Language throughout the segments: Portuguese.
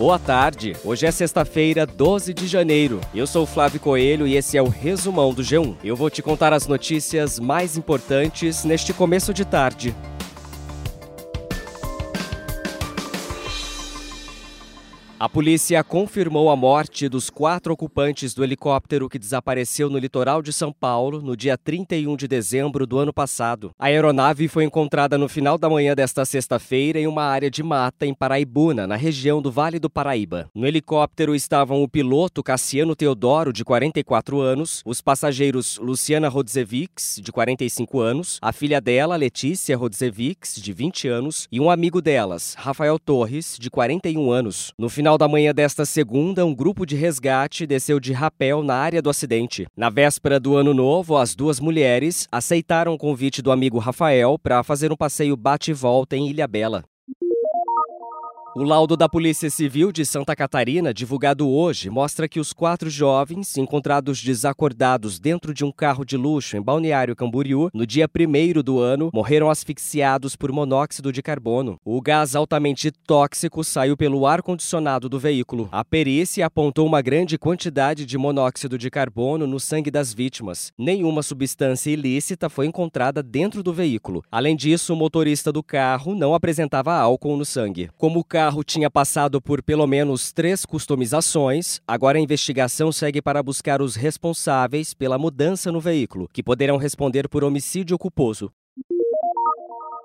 Boa tarde. Hoje é sexta-feira, 12 de janeiro. Eu sou Flávio Coelho e esse é o resumão do G1. Eu vou te contar as notícias mais importantes neste começo de tarde. A polícia confirmou a morte dos quatro ocupantes do helicóptero que desapareceu no litoral de São Paulo no dia 31 de dezembro do ano passado. A aeronave foi encontrada no final da manhã desta sexta-feira em uma área de mata em Paraibuna, na região do Vale do Paraíba. No helicóptero estavam o piloto Cassiano Teodoro, de 44 anos, os passageiros Luciana Rodzevics, de 45 anos, a filha dela, Letícia Rodzevics, de 20 anos, e um amigo delas, Rafael Torres, de 41 anos. No final final da manhã desta segunda, um grupo de resgate desceu de rapel na área do acidente. Na véspera do ano novo, as duas mulheres aceitaram o convite do amigo Rafael para fazer um passeio bate-volta em Ilhabela. O laudo da Polícia Civil de Santa Catarina, divulgado hoje, mostra que os quatro jovens, encontrados desacordados dentro de um carro de luxo em Balneário Camboriú, no dia 1 do ano, morreram asfixiados por monóxido de carbono. O gás altamente tóxico saiu pelo ar-condicionado do veículo. A perícia apontou uma grande quantidade de monóxido de carbono no sangue das vítimas. Nenhuma substância ilícita foi encontrada dentro do veículo. Além disso, o motorista do carro não apresentava álcool no sangue. Como o carro tinha passado por pelo menos três customizações, agora a investigação segue para buscar os responsáveis pela mudança no veículo, que poderão responder por homicídio culposo.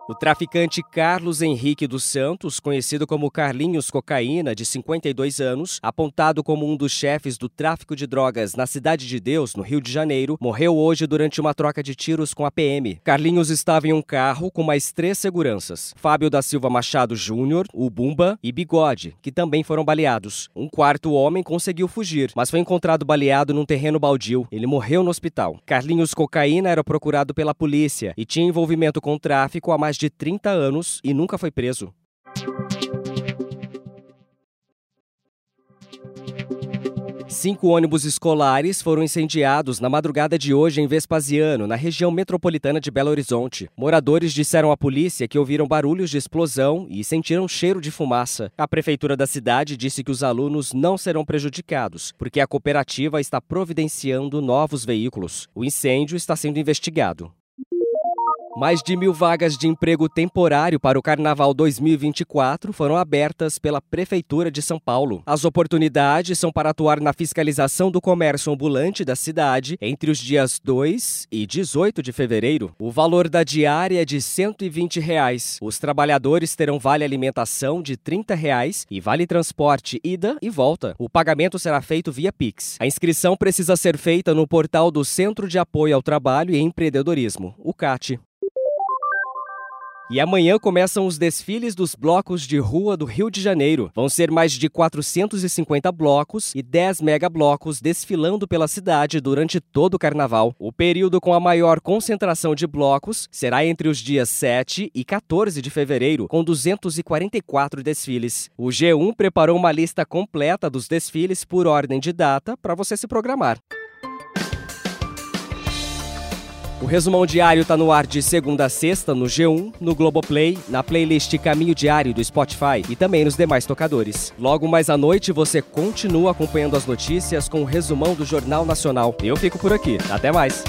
O traficante Carlos Henrique dos Santos, conhecido como Carlinhos Cocaína, de 52 anos, apontado como um dos chefes do tráfico de drogas na Cidade de Deus, no Rio de Janeiro, morreu hoje durante uma troca de tiros com a PM. Carlinhos estava em um carro com mais três seguranças: Fábio da Silva Machado Júnior, o Bumba e Bigode, que também foram baleados. Um quarto homem conseguiu fugir, mas foi encontrado baleado num terreno baldio. Ele morreu no hospital. Carlinhos Cocaína era procurado pela polícia e tinha envolvimento com tráfico há mais mais de 30 anos e nunca foi preso. Cinco ônibus escolares foram incendiados na madrugada de hoje em Vespasiano, na região metropolitana de Belo Horizonte. Moradores disseram à polícia que ouviram barulhos de explosão e sentiram cheiro de fumaça. A prefeitura da cidade disse que os alunos não serão prejudicados, porque a cooperativa está providenciando novos veículos. O incêndio está sendo investigado. Mais de mil vagas de emprego temporário para o Carnaval 2024 foram abertas pela Prefeitura de São Paulo. As oportunidades são para atuar na fiscalização do comércio ambulante da cidade entre os dias 2 e 18 de fevereiro. O valor da diária é de 120 reais. Os trabalhadores terão vale alimentação de 30 reais e vale transporte ida e volta. O pagamento será feito via Pix. A inscrição precisa ser feita no portal do Centro de Apoio ao Trabalho e Empreendedorismo, o CAT. E amanhã começam os desfiles dos blocos de rua do Rio de Janeiro. Vão ser mais de 450 blocos e 10 megablocos desfilando pela cidade durante todo o carnaval. O período com a maior concentração de blocos será entre os dias 7 e 14 de fevereiro, com 244 desfiles. O G1 preparou uma lista completa dos desfiles por ordem de data para você se programar. O resumão diário está no ar de segunda a sexta no G1, no Globoplay, na playlist Caminho Diário do Spotify e também nos demais tocadores. Logo mais à noite você continua acompanhando as notícias com o resumão do Jornal Nacional. Eu fico por aqui. Até mais.